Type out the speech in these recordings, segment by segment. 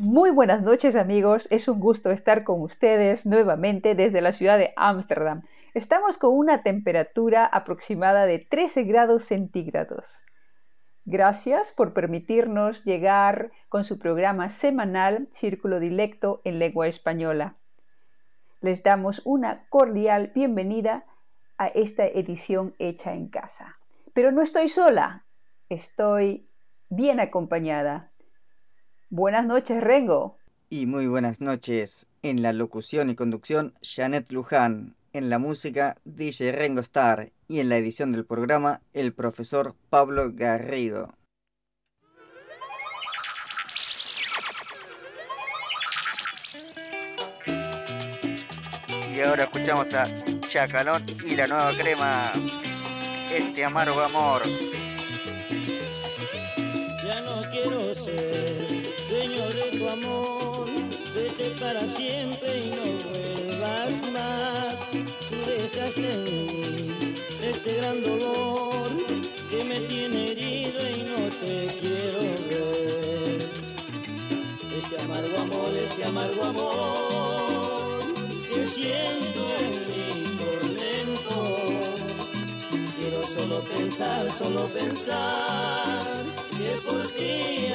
Muy buenas noches amigos, es un gusto estar con ustedes nuevamente desde la ciudad de Ámsterdam. Estamos con una temperatura aproximada de 13 grados centígrados. Gracias por permitirnos llegar con su programa semanal Círculo Dilecto en Lengua Española. Les damos una cordial bienvenida a esta edición hecha en casa. Pero no estoy sola, estoy bien acompañada. Buenas noches, Rengo. Y muy buenas noches. En la locución y conducción, Janet Luján. En la música, DJ Rengo Star. Y en la edición del programa, el profesor Pablo Garrido. Y ahora escuchamos a Chacalón y la nueva crema. Este amargo amor. Ya no quiero ser para siempre y no vuelvas más. Tú dejaste en mí este gran dolor que me tiene herido y no te quiero ver. Este amargo amor, este amargo amor que siento en mi tormento. Quiero solo pensar, solo pensar que por ti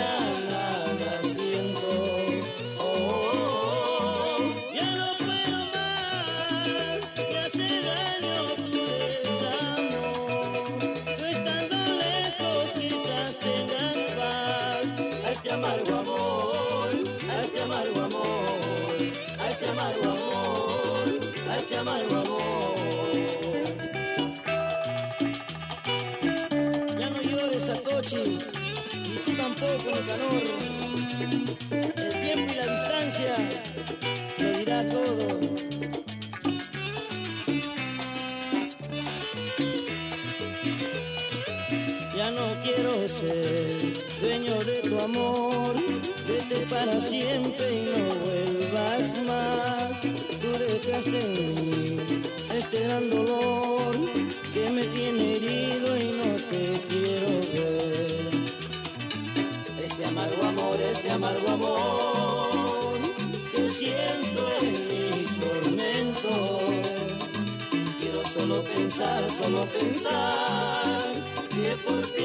el tiempo y la distancia me dirá todo. Ya no quiero ser dueño de tu amor, vete para siempre y no vuelvas más. Tú dejaste en mí este gran dolor que me tiene herido y no te quiero amargo amor que siento en mi tormento. Quiero solo pensar, solo pensar que por ti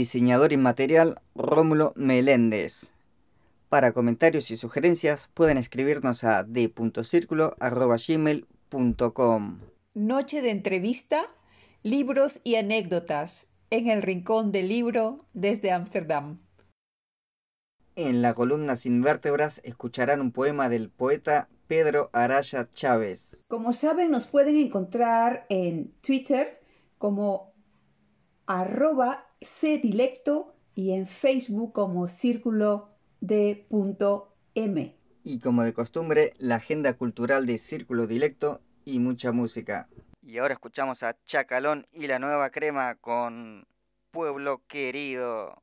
diseñador inmaterial Rómulo Meléndez. Para comentarios y sugerencias pueden escribirnos a d.circulo.gmail.com Noche de entrevista, libros y anécdotas en el Rincón del Libro desde Ámsterdam. En la columna Sin Vértebras escucharán un poema del poeta Pedro Araya Chávez. Como saben, nos pueden encontrar en Twitter como arroba cdilecto y en Facebook como Círculo de M. Y como de costumbre, la agenda cultural de Círculo Dilecto y mucha música. Y ahora escuchamos a Chacalón y la nueva crema con Pueblo Querido.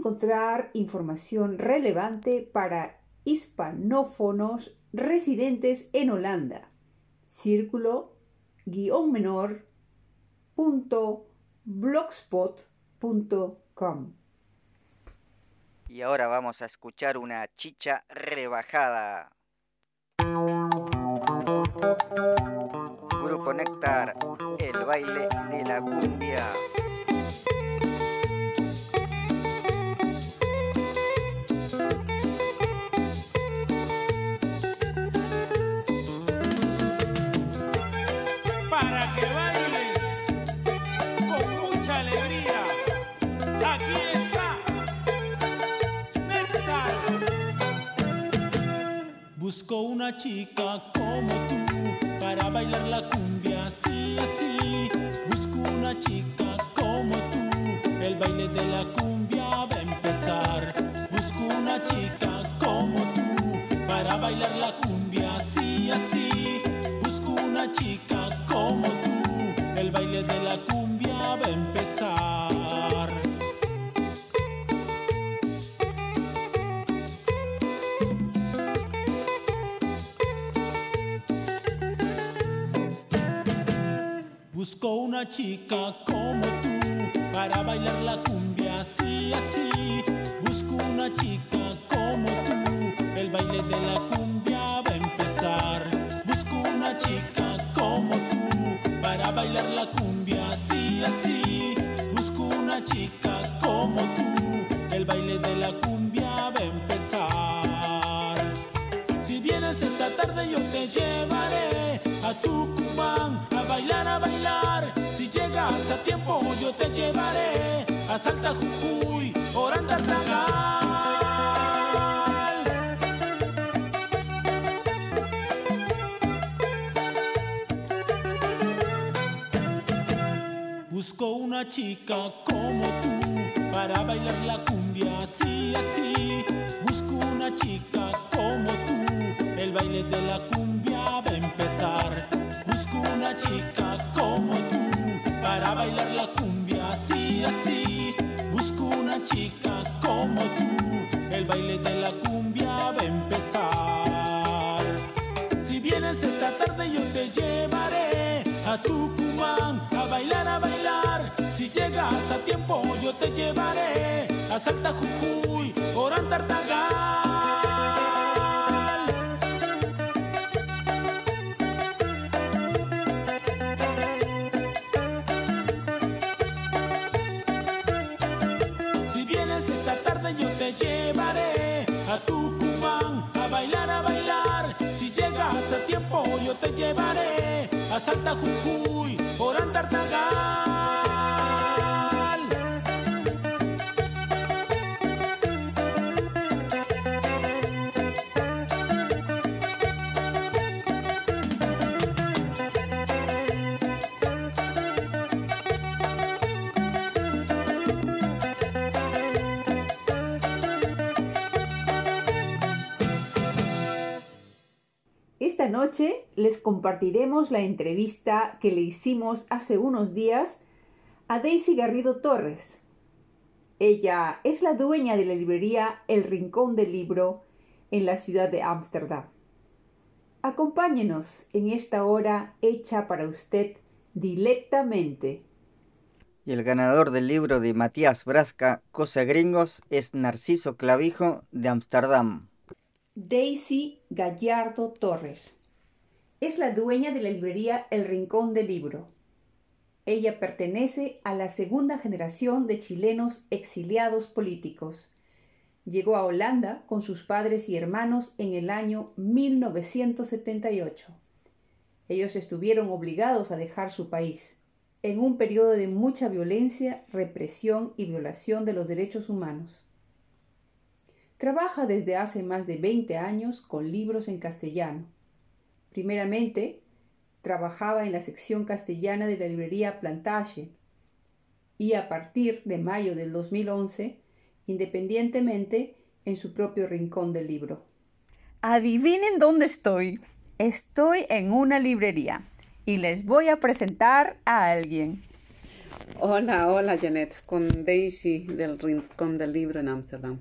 encontrar información relevante para hispanófonos residentes en Holanda. Círculo menor Y ahora vamos a escuchar una chicha rebajada. Grupo Néctar, el baile de la cumbia. Busco una chica como tú para bailar la cumbia así, así. Busco una chica como tú, el baile de la cumbia va a empezar. Busco una chica como tú para bailar la una chica como tú para bailar para bailar la cumbia así, así. Busco una chica como tú, el baile de la cumbia va a empezar. Si vienes esta tarde yo te llevaré a Tucumán a bailar, a bailar. Si llegas a tiempo yo te llevaré a Salta Jujuy, Orán Tartagal. Llevaré a Salta Jujuy, Orán Tartagal. Esta noche les compartiremos la entrevista que le hicimos hace unos días a Daisy Garrido Torres. Ella es la dueña de la librería El Rincón del Libro en la ciudad de Ámsterdam. Acompáñenos en esta hora hecha para usted directamente. Y el ganador del libro de Matías Brasca, Cosa Gringos, es Narciso Clavijo de Ámsterdam. Daisy Gallardo Torres. Es la dueña de la librería El Rincón del Libro. Ella pertenece a la segunda generación de chilenos exiliados políticos. Llegó a Holanda con sus padres y hermanos en el año 1978. Ellos estuvieron obligados a dejar su país en un periodo de mucha violencia, represión y violación de los derechos humanos. Trabaja desde hace más de 20 años con libros en castellano. Primeramente, trabajaba en la sección castellana de la librería Plantage y a partir de mayo del 2011, independientemente, en su propio rincón del libro. Adivinen dónde estoy. Estoy en una librería y les voy a presentar a alguien. Hola, hola Janet, con Daisy del Rincón del Libro en Ámsterdam.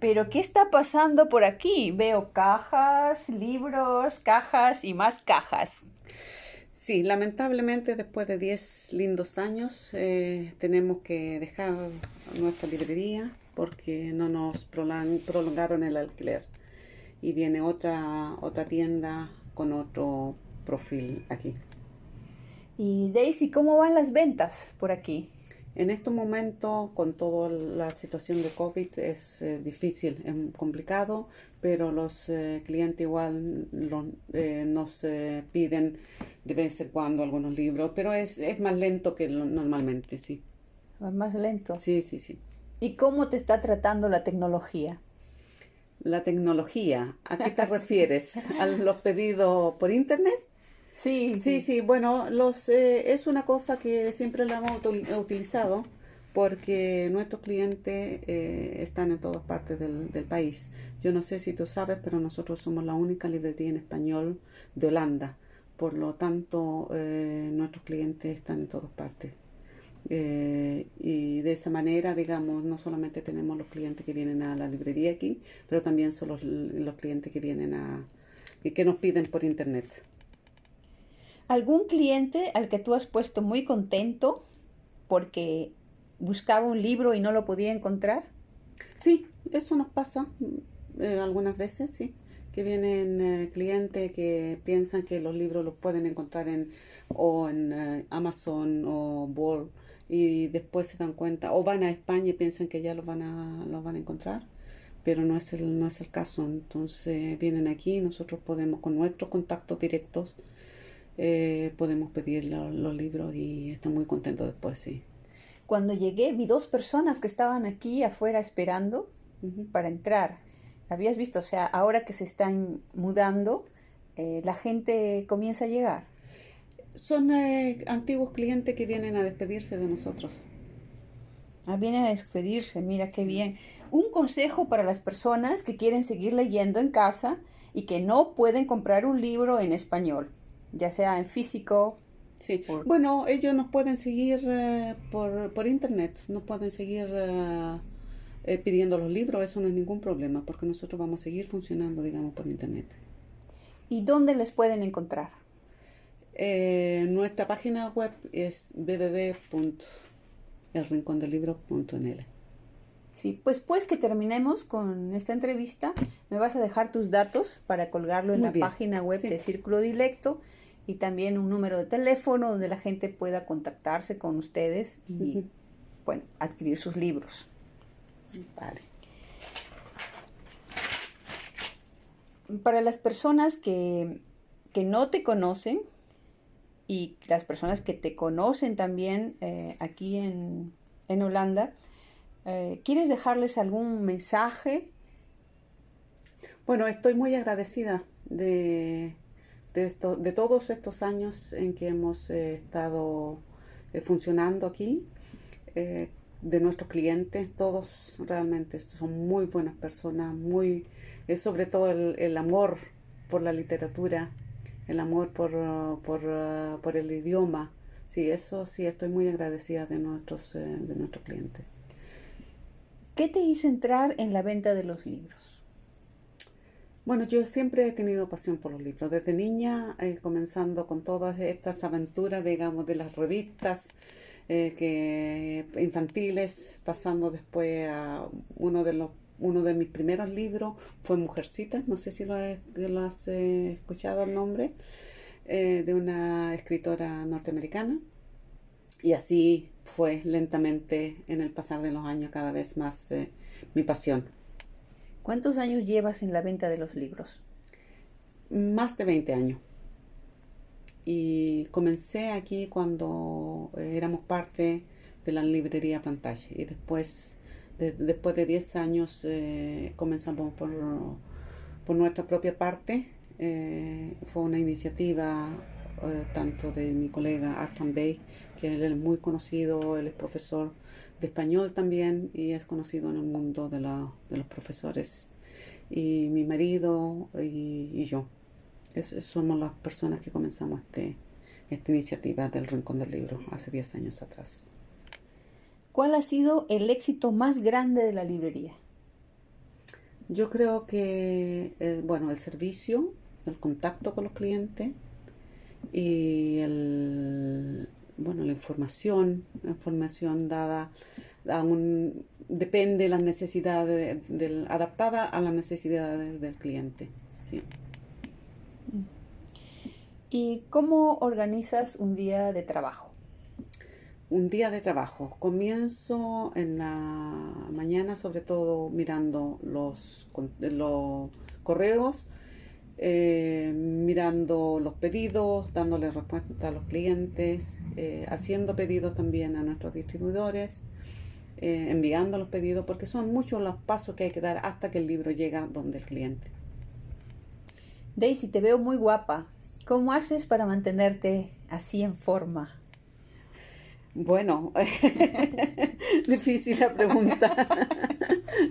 Pero ¿qué está pasando por aquí? Veo cajas, libros, cajas y más cajas. Sí, lamentablemente después de 10 lindos años eh, tenemos que dejar nuestra librería porque no nos prolongaron el alquiler. Y viene otra, otra tienda con otro perfil aquí. Y Daisy, ¿cómo van las ventas por aquí? En estos momentos, con toda la situación de COVID, es eh, difícil, es complicado, pero los eh, clientes igual lo- eh, nos piden de vez en cuando algunos libros, pero es, es más lento que lo- normalmente, sí. Más lento. Sí, sí, sí. ¿Y cómo te está tratando la tecnología? La tecnología, ¿a qué te refieres? ¿A los pedidos por internet? Sí, Sí, sí, bueno, los, eh, es una cosa que siempre la hemos util- utilizado porque nuestros clientes eh, están en todas partes del, del país. Yo no sé si tú sabes, pero nosotros somos la única librería en español de Holanda. Por lo tanto, eh, nuestros clientes están en todas partes. Eh, y de esa manera, digamos, no solamente tenemos los clientes que vienen a la librería aquí, pero también son los, los clientes que vienen a y que nos piden por internet. ¿Algún cliente al que tú has puesto muy contento porque buscaba un libro y no lo podía encontrar? Sí, eso nos pasa mm, eh, algunas veces, sí. que vienen eh, clientes que piensan que los libros los pueden encontrar en o en eh, Amazon o Wall y después se dan cuenta o van a España y piensan que ya los van a los van a encontrar pero no es el no es el caso entonces vienen aquí y nosotros podemos con nuestros contactos directos eh, podemos pedir lo- los libros y están muy contentos después sí Cuando llegué vi dos personas que estaban aquí afuera esperando para entrar. ¿Habías visto? O sea, ahora que se están mudando, eh, la gente comienza a llegar. son eh, antiguos clientes que vienen a despedirse de nosotros Ah, vienen a despedirse, mira qué bien. Un consejo para las personas que quieren seguir leyendo en casa y que no pueden comprar un libro en español, ya sea en físico. Sí, Por- bueno, ellos nos pueden seguir eh, por, por internet, nos pueden seguir eh, eh, pidiendo los libros, eso no es ningún problema, porque nosotros vamos a seguir funcionando, digamos, por internet. ¿Y dónde les pueden encontrar? Nuestra página web es www.elrincondelibro.nl. Sí, pues pues que terminemos con esta entrevista, me vas a dejar tus datos para colgarlo en Muy la bien, página web sí. de Círculo Dilecto y también un número de teléfono donde la gente pueda contactarse con ustedes y, bueno, adquirir sus libros. Vale. Para las personas que, que no te conocen y las personas que te conocen también eh, aquí en, en Holanda, eh, ¿quieres dejarles algún mensaje? Bueno, estoy muy agradecida de, de, de todos estos años en que hemos eh, estado eh, funcionando aquí, eh, de nuestros clientes, todos realmente son muy buenas personas, muy, es sobre todo el, el amor por la literatura, el amor por, por, por el idioma. Sí, eso sí, estoy muy agradecida de nuestros, de nuestros clientes. ¿Qué te hizo entrar en la venta de los libros? Bueno, yo siempre he tenido pasión por los libros. Desde niña, eh, comenzando con todas estas aventuras, digamos, de las revistas eh, que, infantiles, pasando después a uno de los uno de mis primeros libros fue Mujercitas, no sé si lo, has- eh, escuchado el nombre, eh, de una escritora norteamericana. Y así fue lentamente en el pasar de los años cada vez más eh, mi pasión. ¿Cuántos años llevas en la venta de los libros? Más de 20 años. Y comencé aquí cuando eh, éramos parte de la librería Plantaje. Y después, de- después de 10 años, eh, comenzamos por, por nuestra propia parte. Eh, fue una iniciativa eh, tanto de mi colega Arfan Bey, que él es muy conocido, él es profesor de español también y es conocido en el mundo de, la- de los profesores. Y mi marido y, y yo. Es- somos las personas que comenzamos este, esta iniciativa del Rincón del Libro hace 10 años atrás. ¿Cuál ha sido el éxito más grande de la librería? Yo creo que, eh, bueno, el servicio, el contacto con los clientes y el, bueno, la información, la información dada a un, depende de las necesidades, del, adaptada a las necesidades del cliente. Sí. ¿Y cómo organizas un día de trabajo? Un día de trabajo. Comienzo en la mañana, sobre todo mirando los, los correos, eh, mirando los pedidos, dándole respuesta a los clientes, eh, haciendo pedidos también a nuestros distribuidores, eh, enviando los pedidos, porque son muchos los pasos que hay que dar hasta que el libro llega donde el cliente. Daisy, te veo muy guapa. ¿Cómo haces para mantenerte así en forma? Bueno, difícil la pregunta.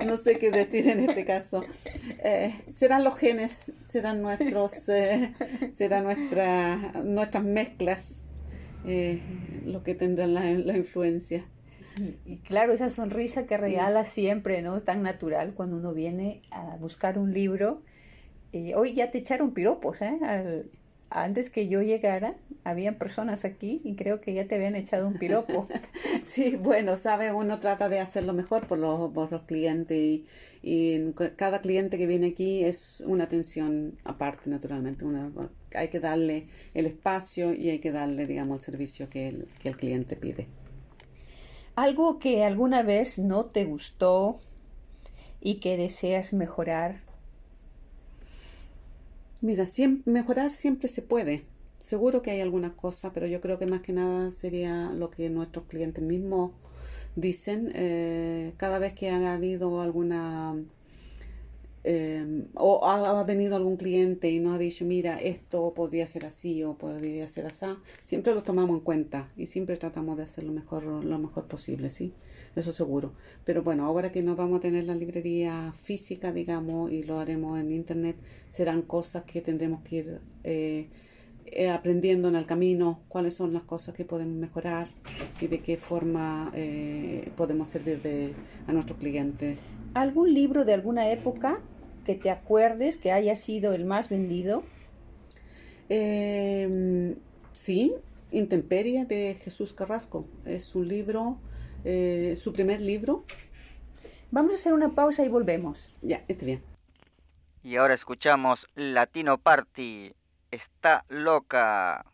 no sé qué decir en este caso. Eh, serán los genes, serán nuestros, eh, serán nuestra, nuestras mezclas eh, lo que tendrán la, la influencia. Y, claro, esa sonrisa que regala siempre, ¿no? Tan natural cuando uno viene a buscar un libro. Eh, hoy ya te echaron piropos, ¿eh? Al, antes que yo llegara, habían personas aquí y creo que ya te habían echado un piropo. sí, bueno, sabe, uno trata de hacerlo mejor por los, por los clientes y, y, cada cliente que viene aquí es una atención aparte, naturalmente. Una, hay que darle el espacio y hay que darle, digamos, el servicio que el, que el cliente pide. Algo que alguna vez no te gustó y que deseas mejorar. Mira, siempre, mejorar siempre se puede. Seguro que hay algunas cosas, pero yo creo que más que nada sería lo que nuestros clientes mismos dicen. Eh, cada vez que ha habido alguna eh, o ha, venido algún cliente y nos ha dicho, mira, esto podría ser así o podría ser así, siempre lo tomamos en cuenta y siempre tratamos de hacer lo mejor, lo mejor posible, ¿sí? Eso seguro. Pero bueno, ahora que nos vamos a tener la librería física, digamos, y lo haremos en internet, serán cosas que tendremos que ir eh, eh, aprendiendo en el camino, cuáles son las cosas que podemos mejorar y de qué forma podemos servir de, a nuestros clientes. ¿Algún libro de alguna época que te acuerdes que haya sido el más vendido? Eh, sí, Intemperie de Jesús Carrasco. Es un libro, eh, su primer libro. Vamos a hacer una pausa y volvemos. Ya, está bien. Y ahora escuchamos Latino Party. Está loca.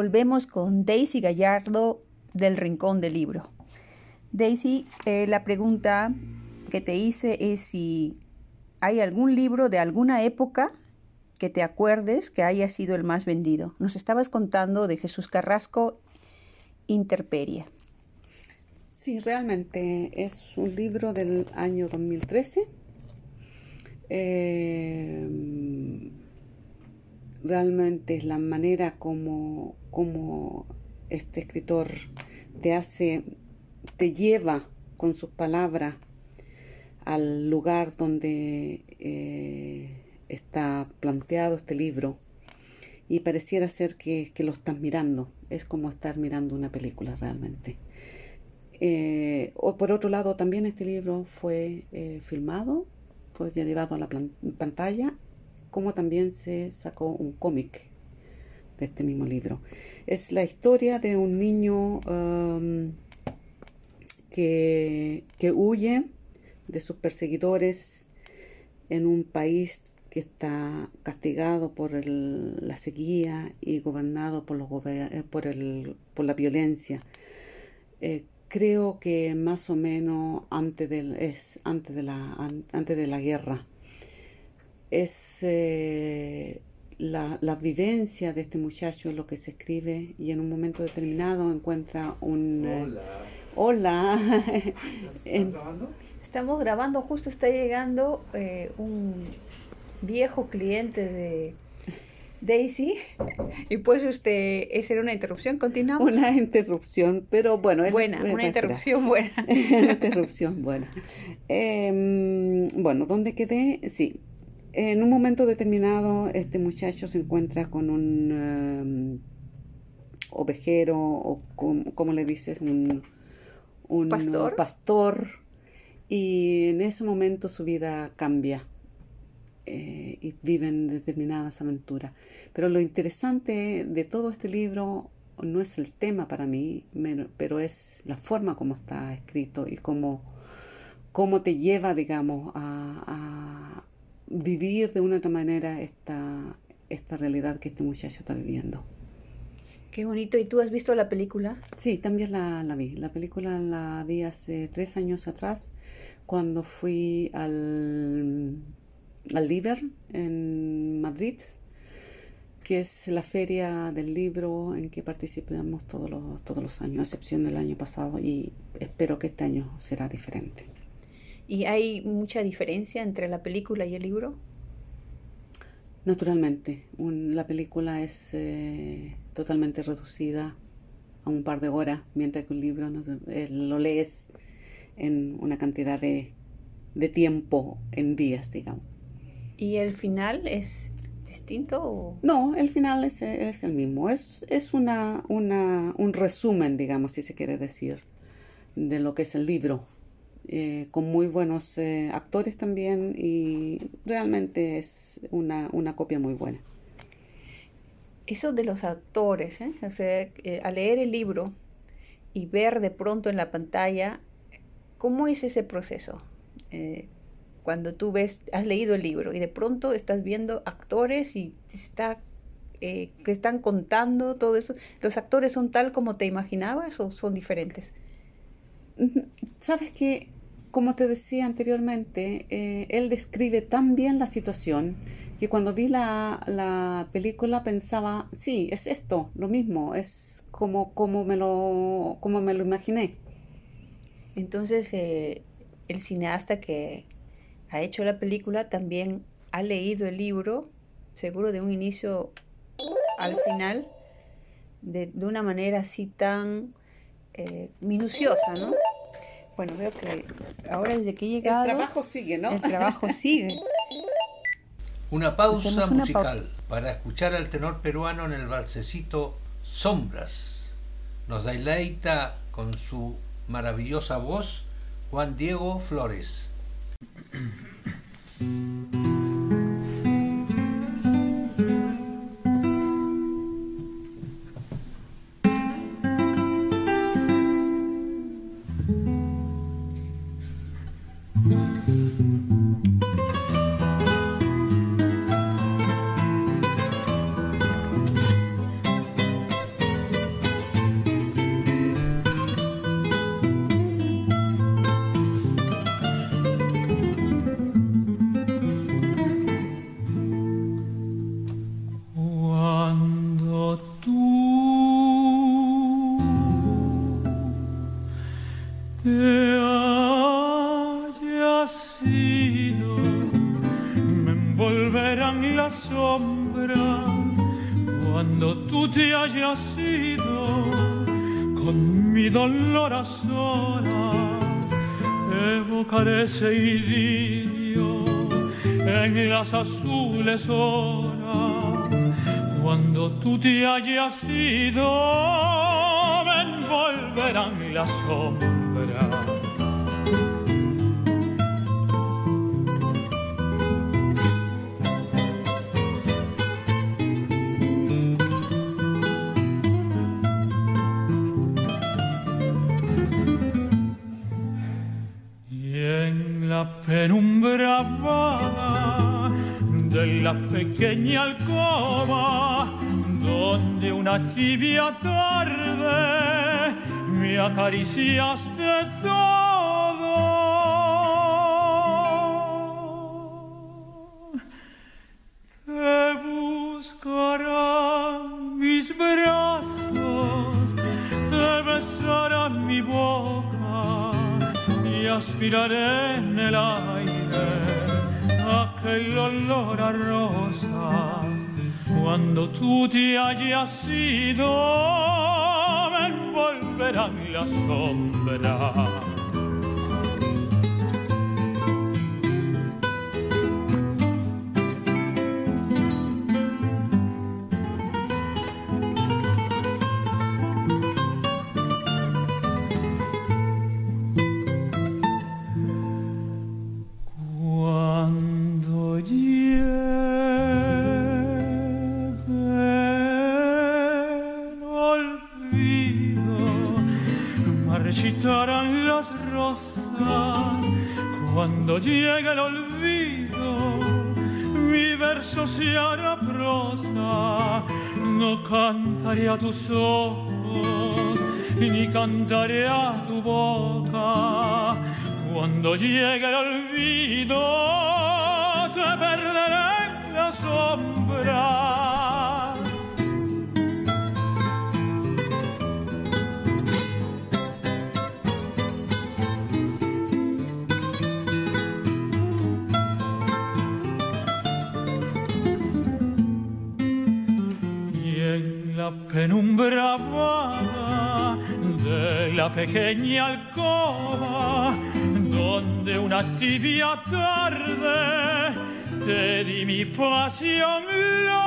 Volvemos con Daisy Gallardo del Rincón del Libro. Daisy, eh, la pregunta que te hice es si hay algún libro de alguna época que te acuerdes que haya sido el más vendido. Nos estabas contando de Jesús Carrasco Interperie. Sí, realmente es un libro del año 2013. Eh, realmente es la manera como, como este escritor te hace, te lleva con sus palabras al lugar donde eh, está planteado este libro y pareciera ser que, lo estás mirando. Es como estar mirando una película realmente. Eh, o por otro lado, también este libro fue eh, filmado, fue llevado a la pantalla, como también se sacó un cómic de este mismo libro. Es la historia de un niño um, que, que huye de sus perseguidores en un país que está castigado por la sequía y gobernado por, los eh, por, el, por la violencia. Eh, creo que más o menos antes, del, es antes, de, la, antes de la guerra. Es eh, la, la, vivencia de este muchacho lo que se escribe y en un momento determinado encuentra un... Hola. hola. ¿Estás grabando? Estamos grabando, justo está llegando eh, un viejo cliente de Daisy. Y pues usted, esa era una interrupción, continuamos. Una interrupción, pero bueno. es- buena, eh, una interrupción buena. una interrupción buena. Em, bueno, ¿dónde quedé? Sí. En un momento determinado, este muchacho se encuentra con un em, ovejero, o com- como le dices, un, un ¿Pastor? pastor, y en ese momento su vida cambia eh, y viven determinadas aventuras. Pero lo interesante de todo este libro no es el tema para mí, pero es la forma como está escrito y cómo, cómo te lleva, digamos, a, a vivir de una otra manera esta, esta realidad que este muchacho está viviendo. Qué bonito. ¿Y tú has visto la película? Sí, también la, la vi. La película la vi hace tres años atrás cuando fui al, al Liber en Madrid, que es la feria del libro en que participamos todos los, todos los años, a excepción del año pasado, y espero que este año será diferente. ¿Y hay mucha diferencia entre la película y el libro? Naturalmente, un- la película es eh, totalmente reducida a un par de horas, mientras que un libro no- eh, lo lees en una cantidad de, de tiempo, en días, digamos. ¿Y el final es distinto? O... No, el final es, es el mismo. Es, es una, una, un resumen, digamos, si se quiere decir, de lo que es el libro. Eh, con muy buenos eh, actores también y realmente es una, una copia muy buena. Eso de los actores, ¿eh? O sea, eh, al leer el libro y ver de pronto en la pantalla, ¿cómo es ese proceso? Cuando tú ves, has leído el libro y de pronto estás viendo actores y te está, eh, que están contando todo eso. ¿Los actores son tal como te imaginabas o son diferentes? Sabes que, como te decía anteriormente, eh, él describe tan bien la situación que cuando vi la, la película pensaba, sí, es esto, lo mismo, es como, como, me, lo, como me lo imaginé. Entonces, eh, el cineasta que ha hecho la película también ha leído el libro, seguro de un inicio al final, de, de una manera así tan eh, minuciosa, ¿no? Bueno, veo que ahora desde que he llegado, sigue, ¿no? el trabajo sigue. Una pausa Hacemos una musical para escuchar al tenor peruano en el balsecito Sombras. Nos deleita con su maravillosa voz Juan Diego Flores. azules horas cuando tú te hayas ido me envolverán las sombras. Penumbra vaga de la pequeña alcoba donde una tibia tarde me acariciaste todo. Te buscarán mis brazos, te besarán mi boca y aspiraré en el aire aquel olor a rosas. Cuando tú te hayas ido, me envolverán las sombras. Cantaré a tu boca. Cuando llegue el olvido, te perderé en la sombra. y en la penumbra vaga de la pequeña alcoba donde una tibia tarde te di mi pasión loca.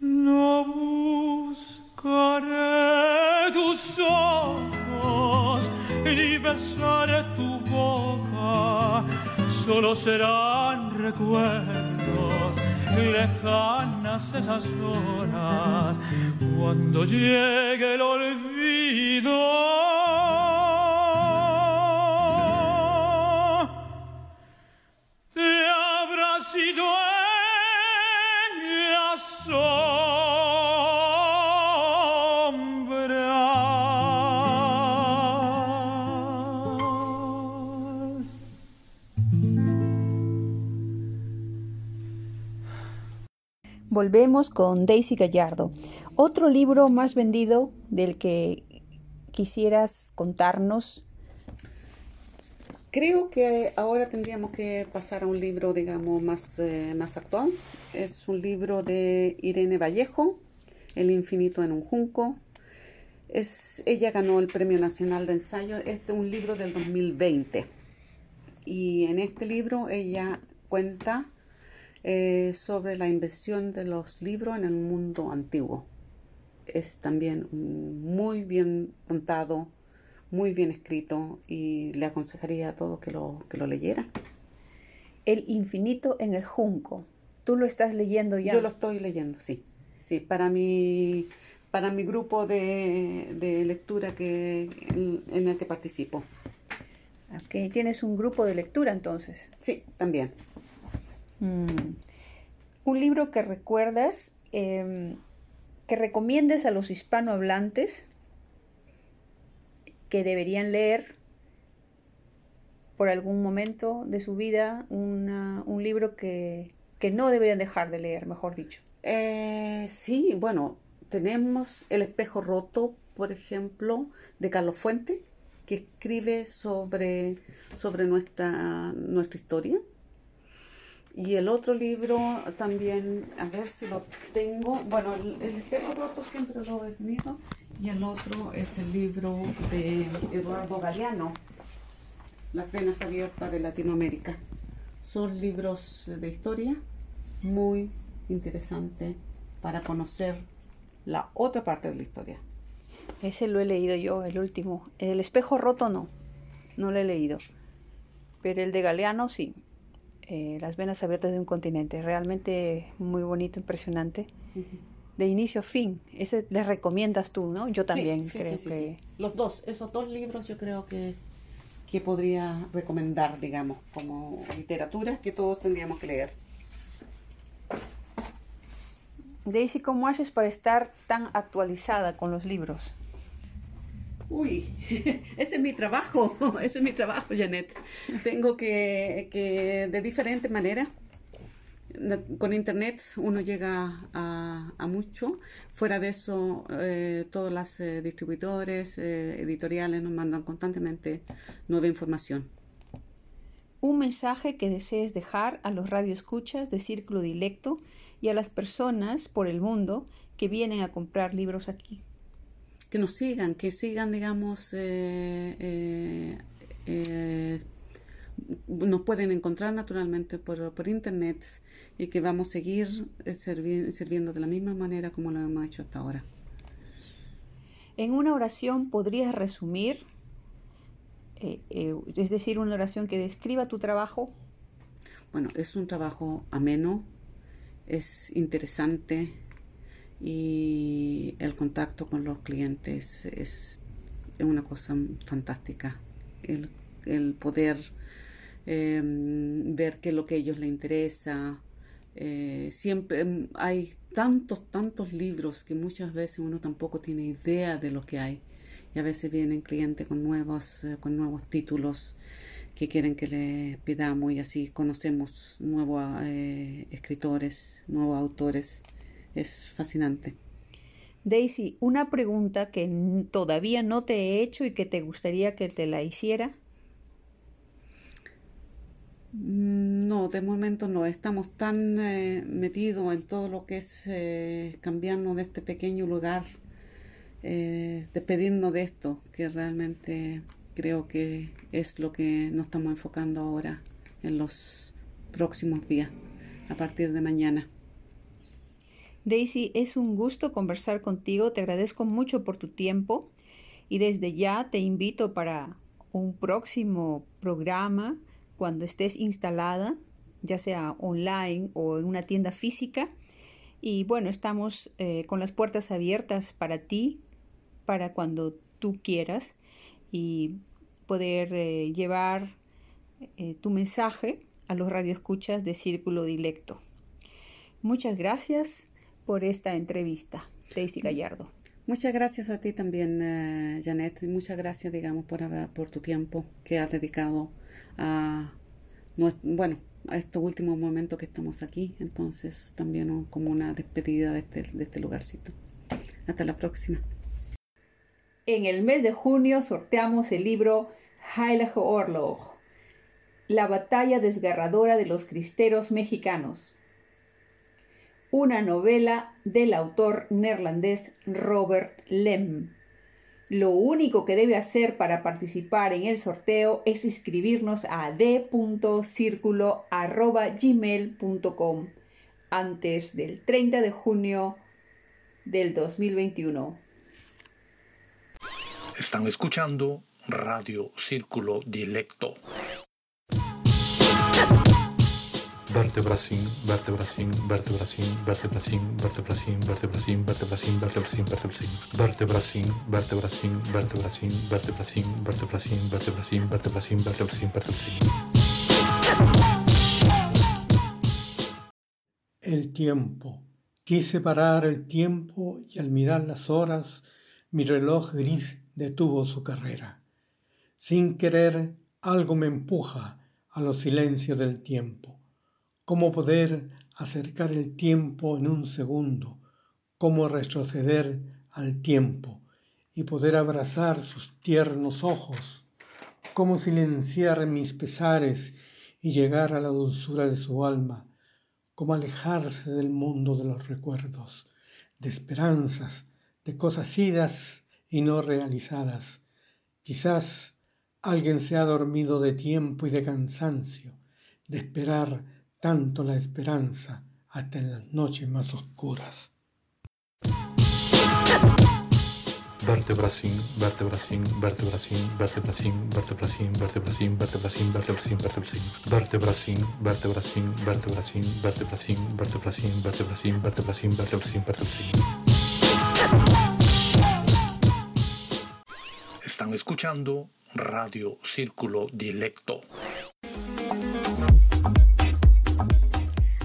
No buscaré tus ojos ni besaré tu boca, solo serán recuerdos, lejanas esas horas, cuando llegue el olvido. Volvemos con Daisy Gallardo. Otro libro más vendido del que quisieras contarnos. Creo que ahora tendríamos que pasar a un libro, digamos, más, eh, más actual. Es un libro de Irene Vallejo, El infinito en un junco. Es, ella ganó el Premio Nacional de Ensayo. Es de un libro del 2020. Y en este libro ella cuenta eh, sobre la invención de los libros en el mundo antiguo. Es también muy bien contado, muy bien escrito y le aconsejaría a todos que lo, que lo leyera. El infinito en el junco. ¿Tú lo estás leyendo ya? Yo lo estoy leyendo, sí. Sí, para mi, para mi grupo de, de lectura que, en, en el que participo. Ok, tienes un grupo de lectura entonces. Sí, también. Mm. Un libro que recuerdas, em, que recomiendes a los hispanohablantes que deberían leer por algún momento de su vida un libro que que no deberían dejar de leer, mejor dicho. Eh, sí, bueno, tenemos El espejo roto, por ejemplo, de Carlos Fuente, que escribe sobre, sobre nuestra, nuestra historia. Y el otro libro también, a ver si lo tengo, bueno, el, el espejo roto siempre lo he tenido, y el otro es el libro de Eduardo Galeano, Las venas abiertas de Latinoamérica. Son libros de historia muy interesantes para conocer la otra parte de la historia. Ese lo he leído yo, el último. El espejo roto no, no lo he leído. Pero el de Galeano sí. Eh, las venas abiertas de un continente. Realmente muy bonito, impresionante. De inicio a fin. Ese le recomiendas tú, ¿no? Yo también Sí, creo sí, sí, que... sí. Los dos, esos dos libros yo creo que, que podría recomendar, digamos, como literatura que todos tendríamos que leer. Daisy, ¿cómo haces para estar tan actualizada con los libros? Uy, ese es mi trabajo, ese es mi trabajo, Janet. Tengo que, que de diferentes maneras, na- con internet uno llega a, mucho. Fuera de eso, eh, todos los distribuidores, eh, editoriales nos mandan constantemente nueva información. Un mensaje que desees dejar a los radioescuchas de Círculo Dilecto y a las personas por el mundo que vienen a comprar libros aquí. Que nos sigan, que sigan, digamos, eh, eh, eh, nos pueden encontrar naturalmente por, por internet y que vamos a seguir servi- sirviendo de la misma manera como lo hemos hecho hasta ahora. En una oración podrías resumir, eh, eh, es decir, una oración que describa tu trabajo. Bueno, es un trabajo ameno, es interesante y el contacto con los clientes es, una cosa fantástica. El, poder eh, ver qué es lo que a ellos les interesa. Eh, siempre mm, hay tantos, tantos libros que muchas veces uno tampoco tiene idea de lo que hay. Y a veces vienen clientes con nuevos, eh, con nuevos títulos que quieren que les pidamos y así conocemos nuevos eh, escritores, nuevos autores. Es fascinante. Daisy, una pregunta que todavía no te he hecho y que te gustaría que te la hiciera. Mm, No, de momento no. Estamos tan eh, metidos en todo lo que es eh, cambiarnos de este pequeño lugar, eh, despedirnos de esto, que realmente creo que es lo que nos estamos enfocando ahora en los próximos días, a partir de mañana. Daisy, es un gusto conversar contigo, te agradezco mucho por tu tiempo y desde ya te invito para un próximo programa cuando estés instalada, ya sea online o en una tienda física. Y bueno, estamos eh, con las puertas abiertas para ti, para cuando tú quieras y poder eh, llevar eh, tu mensaje a los radioescuchas de Círculo Dilecto. Muchas gracias por esta entrevista, Daisy Gallardo. Muchas gracias a ti también, eh, Janet, y muchas gracias, digamos, por, por tu tiempo que has dedicado a, bueno, a estos últimos momentos que estamos aquí. Entonces, también como una despedida de este, de este lugarcito. Hasta la próxima. En el mes de junio sorteamos el libro Heilige Oorlog, la batalla desgarradora de los cristeros mexicanos, una novela del autor neerlandés Robert Lem. Lo único que debe hacer para participar en el sorteo es inscribirnos a d.circulo.gmail.com antes del 30 de junio del 2021. Están escuchando Radio Círculo Dilecto. Vertebracín, vertebracín, vertebracín, vertebracín, vertebracín, vertebracín, vertebracín, vertebracín, vertebracín, vertebracín, vertebracín, vertebracín, vertebracín, vertebracín, vertebracín, vertebracín, vertebracín, vertebracín. El tiempo. Quise parar el tiempo y al mirar las horas, mi reloj gris detuvo su carrera. Sin querer, algo me empuja a los silencios del tiempo. ¿Cómo poder acercar el tiempo en un segundo, cómo retroceder al tiempo y poder abrazar sus tiernos ojos, cómo silenciar mis pesares y llegar a la dulzura de su alma, cómo alejarse del mundo de los recuerdos, de esperanzas, de cosas idas y no realizadas. Quizás alguien se ha dormido de tiempo y de cansancio, de esperar tanto la esperanza hasta en las noches más oscuras. Vertebracin, vertebracin, vertebracin, vertebracin, vertebracin, vertebracin, vertebracin, vertebracin, vertebracin, vertebracin, vertebracin, vertebracin, vertebracin, vertebracin, vertebracin, vertebracin, vertebracin, vertebracin. Están escuchando Radio Círculo Dilecto.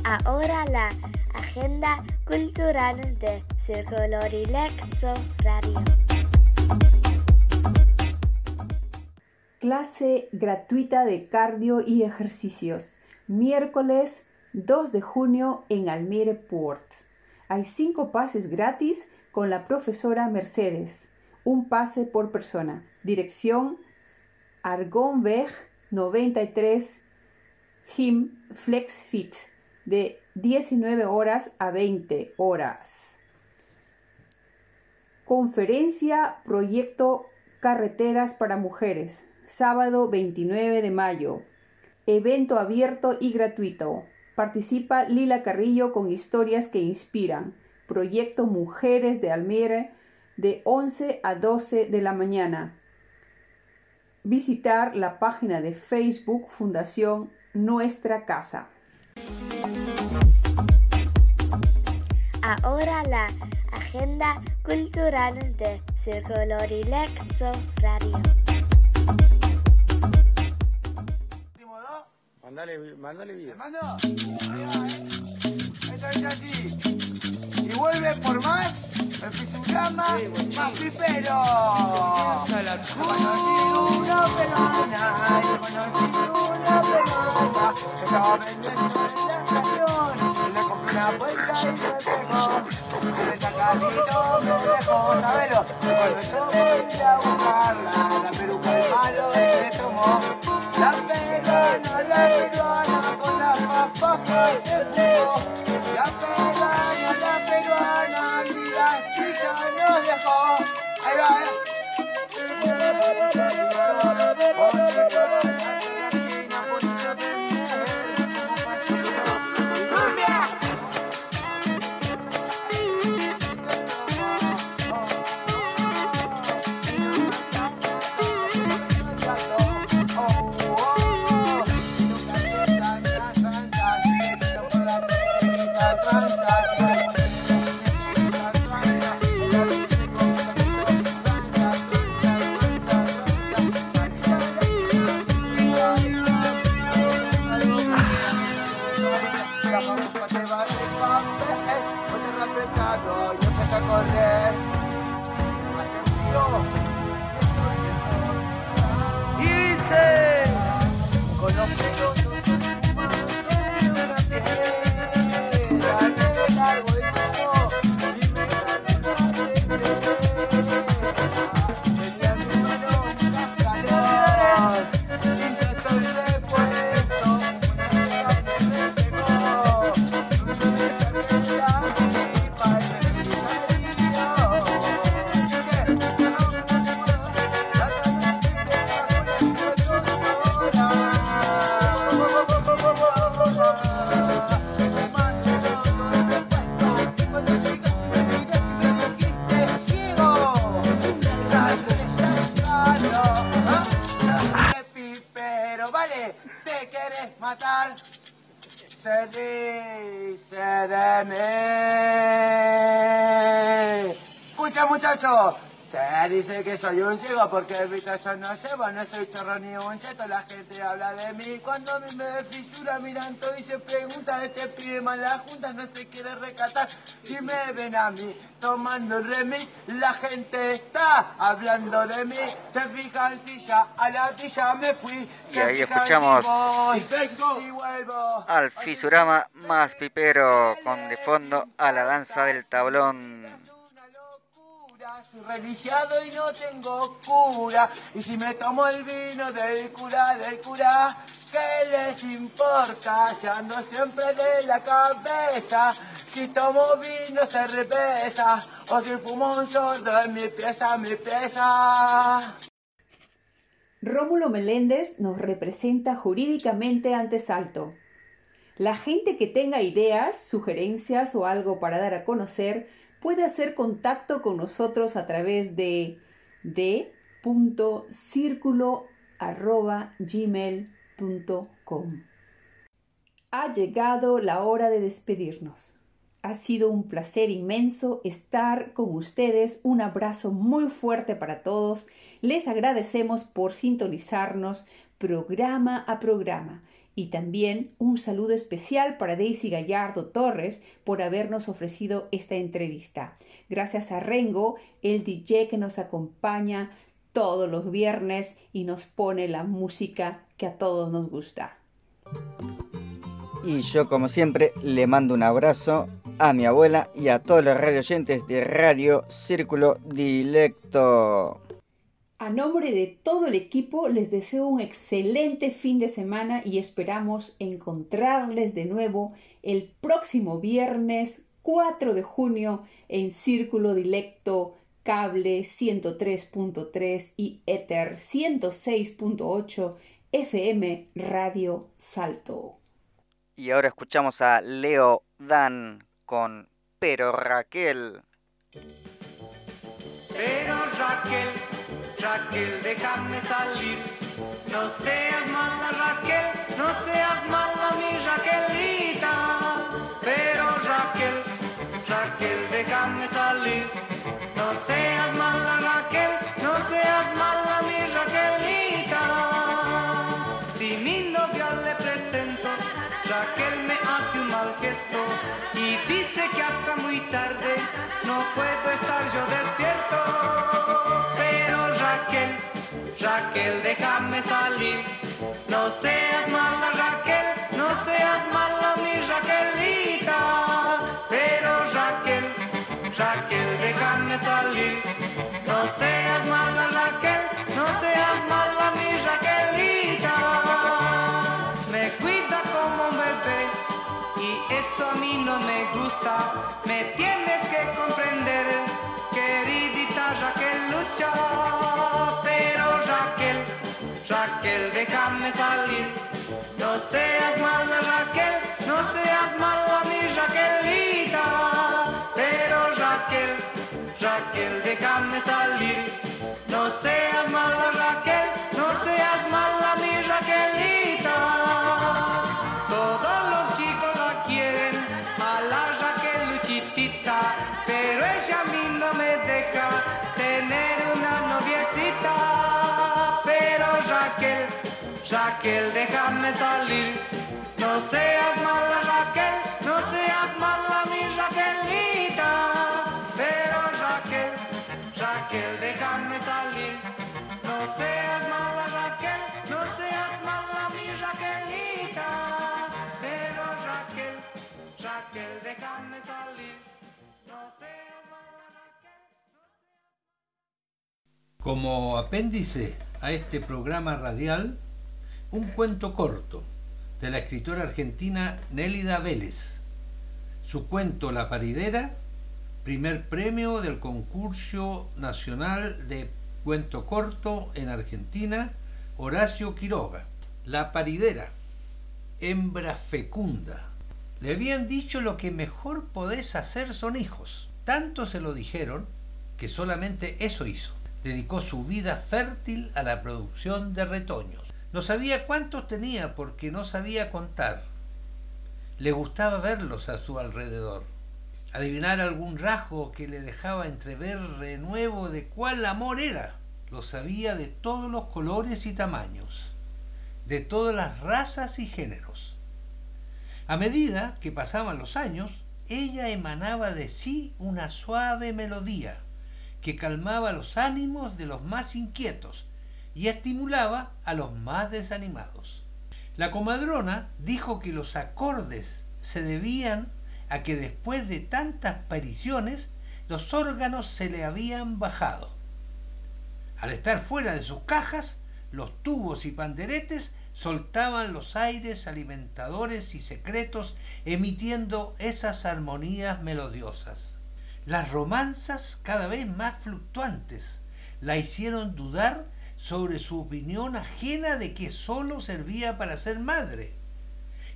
Ahora la agenda cultural de Círculo Dilecto Radio. Clase gratuita de cardio y ejercicios. Miércoles 2 de junio en Almere Port. Hay cinco pases gratis con la profesora Mercedes. Un pase por persona. Dirección Argonweg 93 Him FlexFit de 19 horas a 20 horas. Conferencia Proyecto Carreteras para Mujeres, sábado 29 de mayo. Evento abierto y gratuito. Participa Lila Carrillo con historias que inspiran. Proyecto Mujeres de Almere de 11 a 12 de la mañana. Visitar la página de Facebook Fundación Nuestra Casa. Ahora la agenda cultural de Círculo Dilecto Radio. Mandale, mandale bien. ¿Te mando? Esto es así. Y vuelve por más, el pisugama, más pipero. Empieza la una peruana, yo conocí una peruana, que estaba vendiendo en la estación. Una vuelta y me pegó. El tacadito me dejó, sabelo. Cuando yo fui a buscarla, la peluca del malo se tomó. La peruana, la peruana, con las papas que se fugó. La peruana, la peruana, mira, y ya nos dejó. Ahí va, eh. Ciego porque vista yo no llevo, no soy chorro ni un cheto, la gente habla de mí. Cuando a mí me fisura miran todo y se pregunta, este pibe la junta no se quiere recatar. Si me ven a mí tomando el remix, la gente está hablando de mí. Se fijan si ya a la villa me fui. Y ahí escuchamos al Fisurama más pipero con de fondo a la danza del tablón soy y no tengo cura. Y si me tomo el vino del cura, del cura, ¿qué les importa? Si ando siempre de la cabeza. Si tomo vino se repesa. O si fumo un sordo en mi pieza, mi pieza. Rómulo Meléndez nos representa jurídicamente ante Salto. La gente que tenga ideas, sugerencias o algo para dar a conocer puede hacer contacto con nosotros a través de d.circulo.gmail.com. Ha llegado la hora de despedirnos. Ha sido un placer inmenso estar con ustedes. Un abrazo muy fuerte para todos. Les agradecemos por sintonizarnos programa a programa. Y también un saludo especial para Daisy Gallardo Torres por habernos ofrecido esta entrevista. Gracias a Rengo, el DJ que nos acompaña todos los viernes y nos pone la música que a todos nos gusta. Y yo como siempre le mando un abrazo a mi abuela y a todos los radio oyentes de Radio Círculo Dilecto. A nombre de todo el equipo les deseo un excelente fin de semana y esperamos encontrarles de nuevo el próximo viernes 4 de junio en Círculo Dilecto Cable 103.3 y Ether 106.8 FM Radio Salto. Y ahora escuchamos a Leo Dan con Pero Raquel. Pero Raquel Raquel, déjame salir. No seas mala Raquel, no seas mala mi Raquelita. Pero Raquel, Raquel, déjame salir. No seas mala Raquel, no seas mala mi Raquelita. Si mi novia le presento, Raquel me hace un mal gesto y dice que hasta muy tarde no puedo estar yo despierto. Raquel, déjame salir. No seas mala Raquel, déjame salir. No seas mala Raquel, no seas mala mi Raquelita. Como apéndice a este programa radial un cuento corto de la escritora argentina Nélida Vélez. Su cuento La Paridera, primer premio del concurso nacional de cuento corto en Argentina, Horacio Quiroga. La Paridera, hembra fecunda. Le habían dicho lo que mejor podés hacer son hijos. Tanto se lo dijeron que solamente eso hizo dedicó su vida fértil a la producción de retoños. No sabía cuántos tenía porque no sabía contar. Le gustaba verlos a su alrededor. adivinar algún rasgo que le dejaba entrever renuevo de cuál amor era. Lo sabía de todos los colores y tamaños, de todas las razas y géneros. A medida que pasaban los años, ella emanaba de sí una suave melodía que calmaba los ánimos de los más inquietos y estimulaba a los más desanimados. La comadrona dijo que los acordes se debían a que después de tantas apariciones los órganos se le habían bajado. Al estar fuera de sus cajas, los tubos y panderetes soltaban los aires alimentadores y secretos emitiendo esas armonías melodiosas. Las romanzas cada vez más fluctuantes la hicieron dudar sobre su opinión ajena de que sólo servía para ser madre.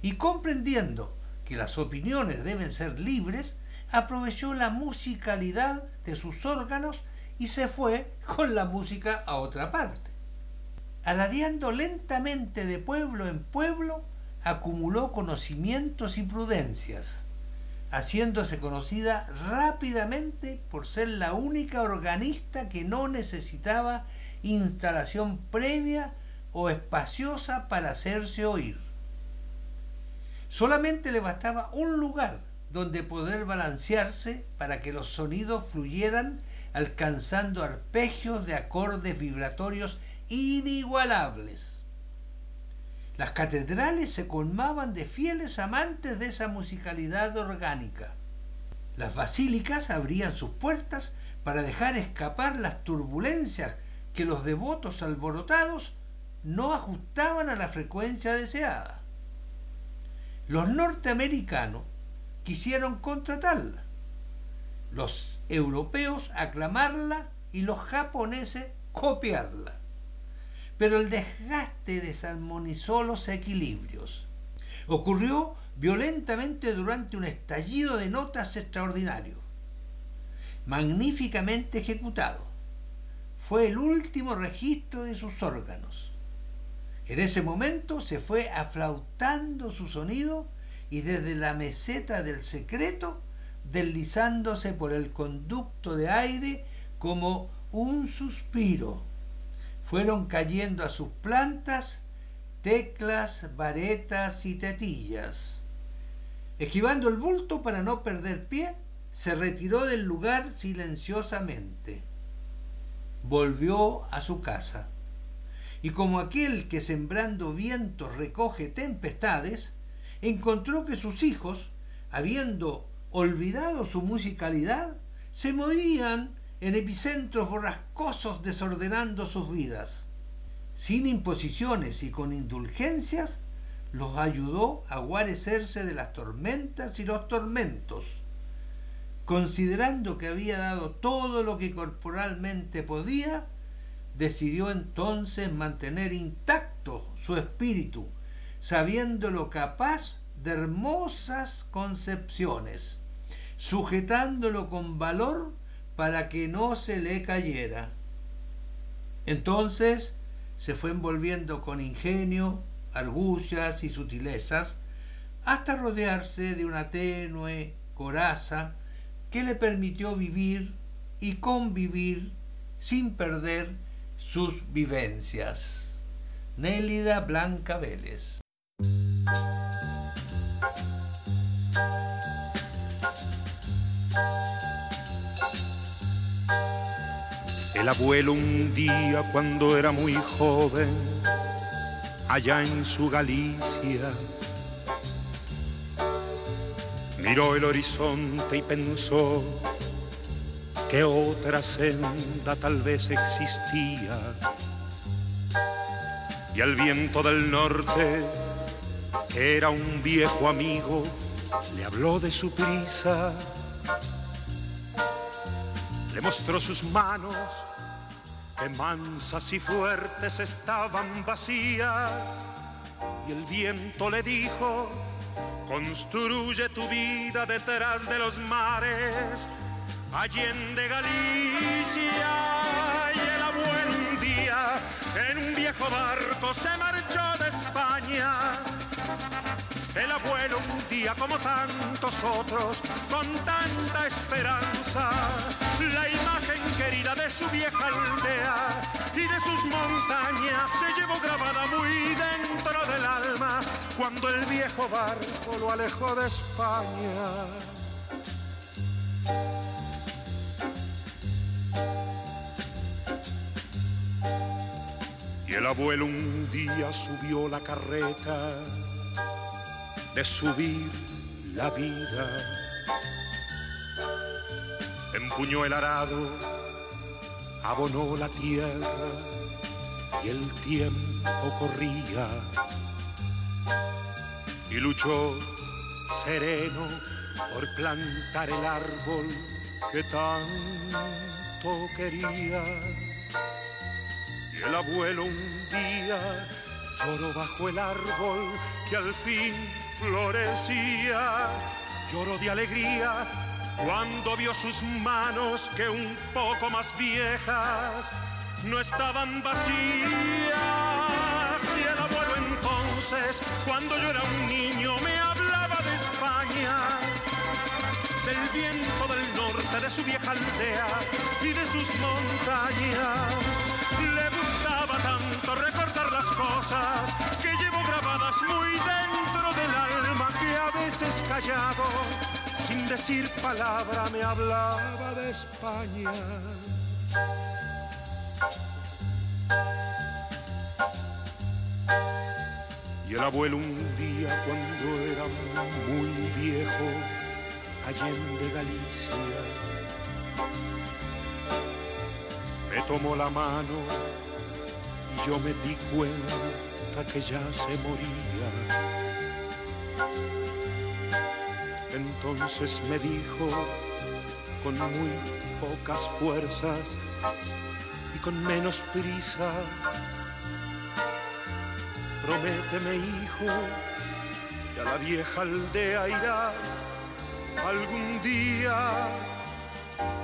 Y comprendiendo que las opiniones deben ser libres, aprovechó la musicalidad de sus órganos y se fue con la música a otra parte. Aladeando lentamente de pueblo en pueblo, acumuló conocimientos y prudencias, haciéndose conocida rápidamente por ser la única organista que no necesitaba instalación previa o espaciosa para hacerse oír. Solamente le bastaba un lugar donde poder balancearse para que los sonidos fluyeran alcanzando arpegios de acordes vibratorios inigualables. Las catedrales se colmaban de fieles amantes de esa musicalidad orgánica. Las basílicas abrían sus puertas para dejar escapar las turbulencias que los devotos alborotados no ajustaban a la frecuencia deseada. Los norteamericanos quisieron contratarla, los europeos aclamarla y los japoneses copiarla. Pero el desgaste desarmonizó los equilibrios. Ocurrió violentamente durante un estallido de notas extraordinario, magníficamente ejecutado. Fue el último registro de sus órganos. En ese momento se fue aflautando su sonido y desde la meseta del secreto, deslizándose por el conducto de aire como un suspiro, fueron cayendo a sus plantas teclas, varetas y tetillas. Esquivando el bulto para no perder pie, se retiró del lugar silenciosamente. Volvió a su casa. Y como aquel que sembrando vientos recoge tempestades, encontró que sus hijos, habiendo olvidado su musicalidad, se movían en epicentros borrascosos desordenando sus vidas. Sin imposiciones y con indulgencias, los ayudó a guarecerse de las tormentas y los tormentos. Considerando que había dado todo lo que corporalmente podía, decidió entonces mantener intacto su espíritu, sabiéndolo capaz de hermosas concepciones, sujetándolo con valor para que no se le cayera. Entonces se fue envolviendo con ingenio, argucias y sutilezas, hasta rodearse de una tenue coraza que le permitió vivir y convivir sin perder sus vivencias. Nélida Blanca Vélez. El abuelo un día cuando era muy joven, allá en su Galicia, miró el horizonte y pensó que otra senda tal vez existía. Y al viento del norte, que era un viejo amigo, le habló de su prisa le mostró sus manos que mansas y fuertes estaban vacías. Y el viento le dijo, construye tu vida detrás de los mares, allende Galicia y el abuelo día. En un viejo barco se marchó de España El abuelo un día como tantos otros, con tanta esperanza, la imagen querida de su vieja aldea y de sus montañas se llevó grabada muy dentro del alma cuando el viejo barco lo alejó de España. Y el abuelo un día subió la carreta de subir la vida. Empuñó el arado, abonó la tierra y el tiempo corría. Y luchó sereno por plantar el árbol que tanto quería. Y el abuelo un día lloró bajo el árbol que al fin florecía. Lloró de alegría cuando vio sus manos que un poco más viejas no estaban vacías. Y el abuelo entonces, cuando yo era un niño, me hablaba de España, del viento del norte, de su vieja aldea y de sus montañas. Le gustaba tanto recordar las cosas veces callado, sin decir palabra, me hablaba de España. Y el abuelo un día cuando era muy viejo, allende Galicia, me tomó la mano y yo me di cuenta que ya se moría. Entonces me dijo con muy pocas fuerzas y con menos prisa, prométeme hijo que a la vieja aldea irás algún día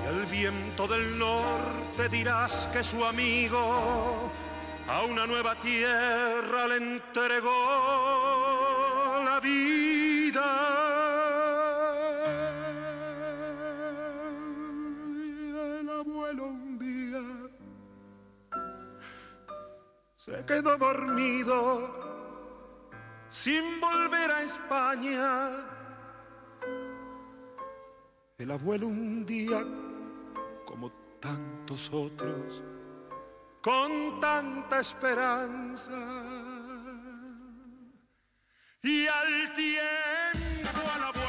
y al viento del norte dirás que su amigo a una nueva tierra le entregó la vida. Se quedó dormido sin volver a España. El abuelo un día, como tantos otros, con tanta esperanza. Y al tiempo al abuelo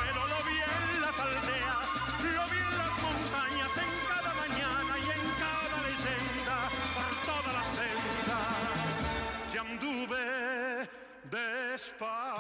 pas